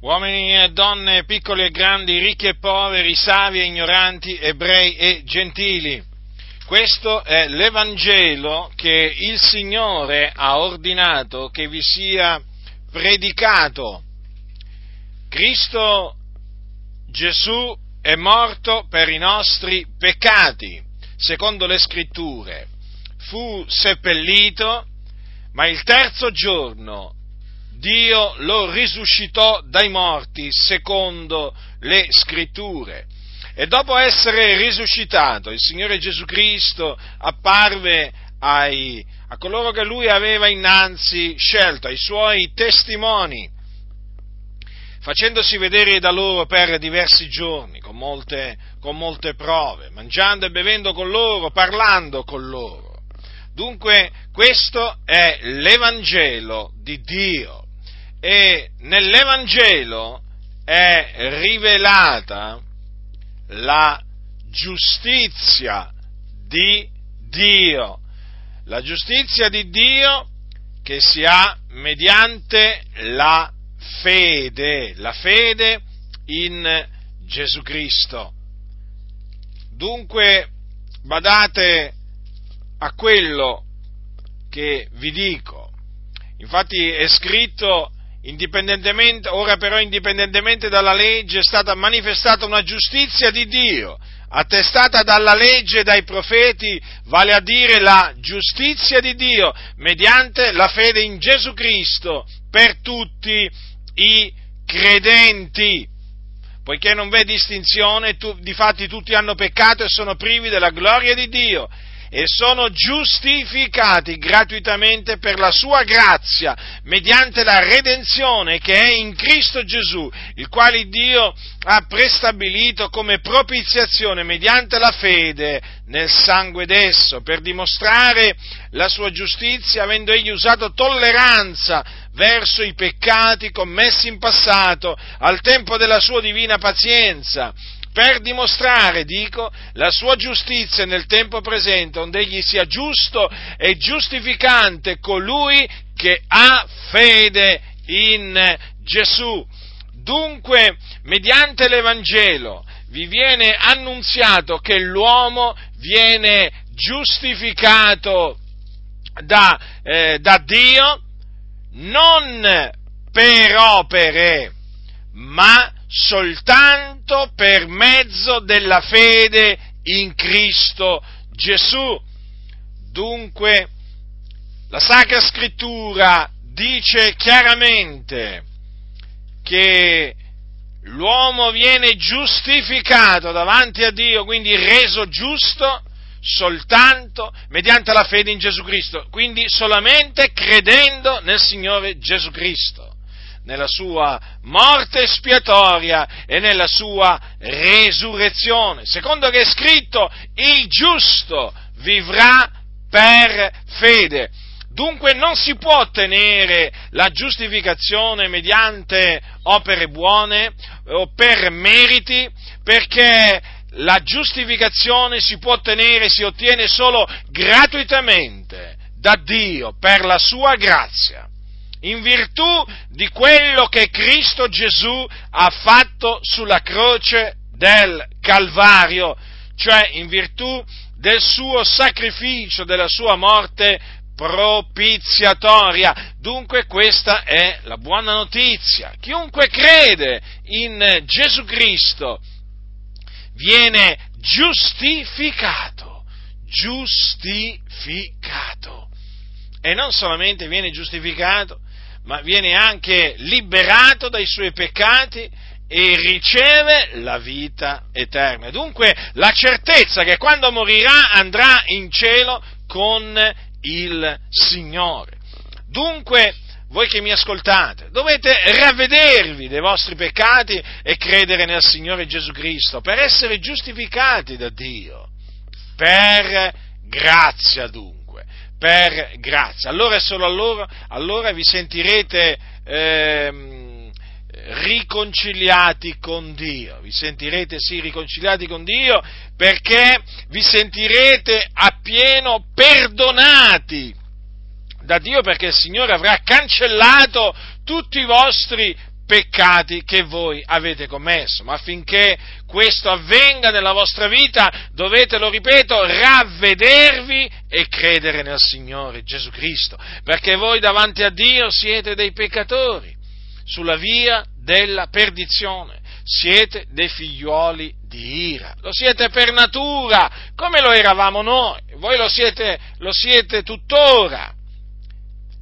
uomini e donne, piccoli e grandi, ricchi e poveri, savi e ignoranti, ebrei e gentili. Questo è l'Evangelo che il Signore ha ordinato che vi sia predicato. Cristo Gesù è morto per i nostri peccati, secondo le scritture. Fu seppellito, ma il terzo giorno Dio lo risuscitò dai morti secondo le scritture. E dopo essere risuscitato, il Signore Gesù Cristo apparve ai, a coloro che lui aveva innanzi scelto, ai suoi testimoni, facendosi vedere da loro per diversi giorni, con molte, con molte prove, mangiando e bevendo con loro, parlando con loro. Dunque questo è l'Evangelo di Dio e nell'Evangelo è rivelata la giustizia di Dio, la giustizia di Dio che si ha mediante la fede, la fede in Gesù Cristo. Dunque, badate a quello che vi dico. Infatti è scritto ora però indipendentemente dalla legge è stata manifestata una giustizia di Dio, attestata dalla legge e dai profeti, vale a dire la giustizia di Dio, mediante la fede in Gesù Cristo per tutti i credenti. Poiché non v'è distinzione, tu, difatti tutti hanno peccato e sono privi della gloria di Dio e sono giustificati gratuitamente per la sua grazia, mediante la redenzione che è in Cristo Gesù, il quale Dio ha prestabilito come propiziazione mediante la fede nel sangue d'esso, per dimostrare la sua giustizia, avendo egli usato tolleranza verso i peccati commessi in passato, al tempo della sua divina pazienza, per dimostrare, dico, la sua giustizia nel tempo presente, onde egli sia giusto e giustificante colui che ha fede in Gesù. Dunque, mediante l'Evangelo vi viene annunziato che l'uomo viene giustificato da, eh, da Dio non per opere, ma soltanto per mezzo della fede in Cristo Gesù. Dunque, la Sacra Scrittura dice chiaramente che l'uomo viene giustificato davanti a Dio, quindi reso giusto soltanto mediante la fede in Gesù Cristo, quindi solamente credendo nel Signore Gesù Cristo nella sua morte espiatoria e nella sua resurrezione. Secondo che è scritto, il giusto vivrà per fede. Dunque non si può ottenere la giustificazione mediante opere buone o per meriti, perché la giustificazione si può ottenere, si ottiene solo gratuitamente da Dio per la sua grazia in virtù di quello che Cristo Gesù ha fatto sulla croce del Calvario, cioè in virtù del suo sacrificio, della sua morte propiziatoria. Dunque questa è la buona notizia. Chiunque crede in Gesù Cristo viene giustificato, giustificato. E non solamente viene giustificato, ma viene anche liberato dai suoi peccati e riceve la vita eterna. Dunque la certezza che quando morirà andrà in cielo con il Signore. Dunque, voi che mi ascoltate, dovete ravvedervi dei vostri peccati e credere nel Signore Gesù Cristo per essere giustificati da Dio, per grazia dunque per grazia. Allora e solo allora, allora vi sentirete eh, riconciliati con Dio, vi sentirete sì riconciliati con Dio perché vi sentirete appieno perdonati da Dio perché il Signore avrà cancellato tutti i vostri peccati che voi avete commesso. Ma affinché questo avvenga nella vostra vita dovete, lo ripeto, ravvedervi e credere nel Signore Gesù Cristo, perché voi davanti a Dio siete dei peccatori sulla via della perdizione siete dei figliuoli di ira, lo siete per natura, come lo eravamo noi, voi lo siete, lo siete tuttora.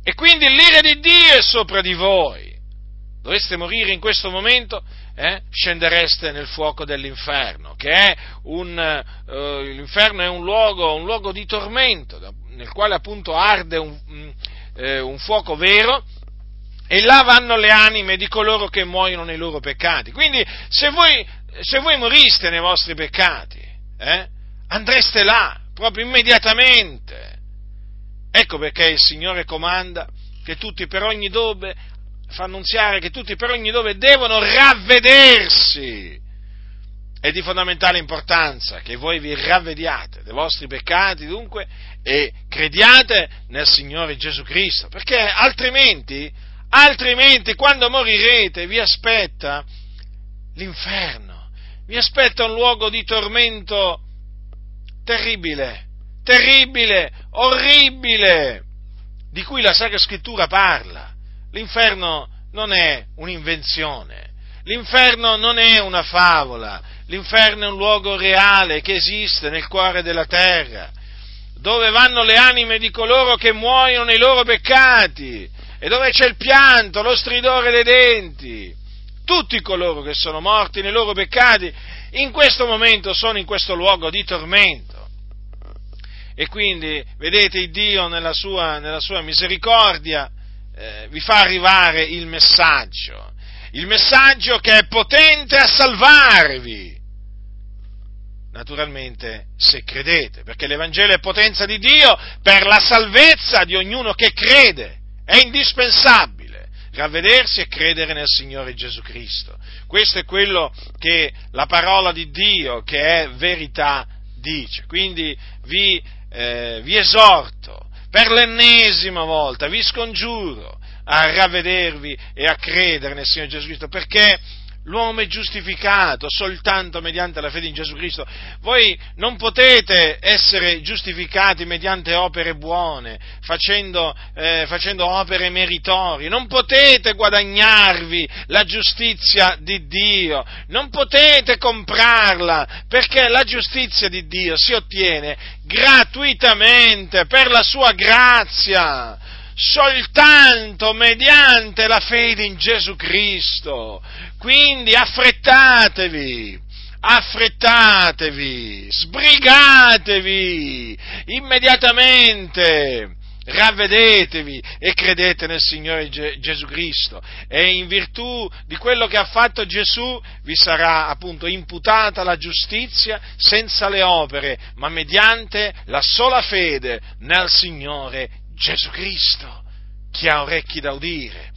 E quindi l'ira di Dio è sopra di voi. Doveste morire in questo momento, eh, scendereste nel fuoco dell'inferno, che è un, eh, l'inferno è un luogo, un luogo, di tormento, nel quale appunto arde un, eh, un fuoco vero, e là vanno le anime di coloro che muoiono nei loro peccati. Quindi se voi, se voi moriste nei vostri peccati, eh, andreste là, proprio immediatamente. Ecco perché il Signore comanda che tutti per ogni dove, fa annunziare che tutti per ogni dove devono ravvedersi. È di fondamentale importanza che voi vi ravvediate dei vostri peccati, dunque, e crediate nel Signore Gesù Cristo, perché altrimenti altrimenti quando morirete vi aspetta l'inferno, vi aspetta un luogo di tormento terribile, terribile, orribile, di cui la Sacra Scrittura parla. L'inferno non è un'invenzione, l'inferno non è una favola, l'inferno è un luogo reale che esiste nel cuore della terra, dove vanno le anime di coloro che muoiono nei loro peccati e dove c'è il pianto, lo stridore dei denti. Tutti coloro che sono morti nei loro peccati in questo momento sono in questo luogo di tormento. E quindi, vedete, Dio nella sua, nella sua misericordia eh, vi fa arrivare il messaggio, il messaggio che è potente a salvarvi. Naturalmente se credete, perché l'Evangelo è potenza di Dio per la salvezza di ognuno che crede. È indispensabile ravvedersi e credere nel Signore Gesù Cristo. Questo è quello che la parola di Dio, che è verità, dice. Quindi vi, eh, vi esorto per l'ennesima volta, vi scongiuro a ravvedervi e a credere nel Signore Gesù Cristo, perché L'uomo è giustificato soltanto mediante la fede in Gesù Cristo. Voi non potete essere giustificati mediante opere buone, facendo, eh, facendo opere meritorie. Non potete guadagnarvi la giustizia di Dio. Non potete comprarla, perché la giustizia di Dio si ottiene gratuitamente per la sua grazia soltanto mediante la fede in Gesù Cristo. Quindi affrettatevi, affrettatevi, sbrigatevi immediatamente, ravvedetevi e credete nel Signore Gesù Cristo e in virtù di quello che ha fatto Gesù vi sarà appunto imputata la giustizia senza le opere, ma mediante la sola fede nel Signore Gesù Cristo. Chi ha orecchi da udire,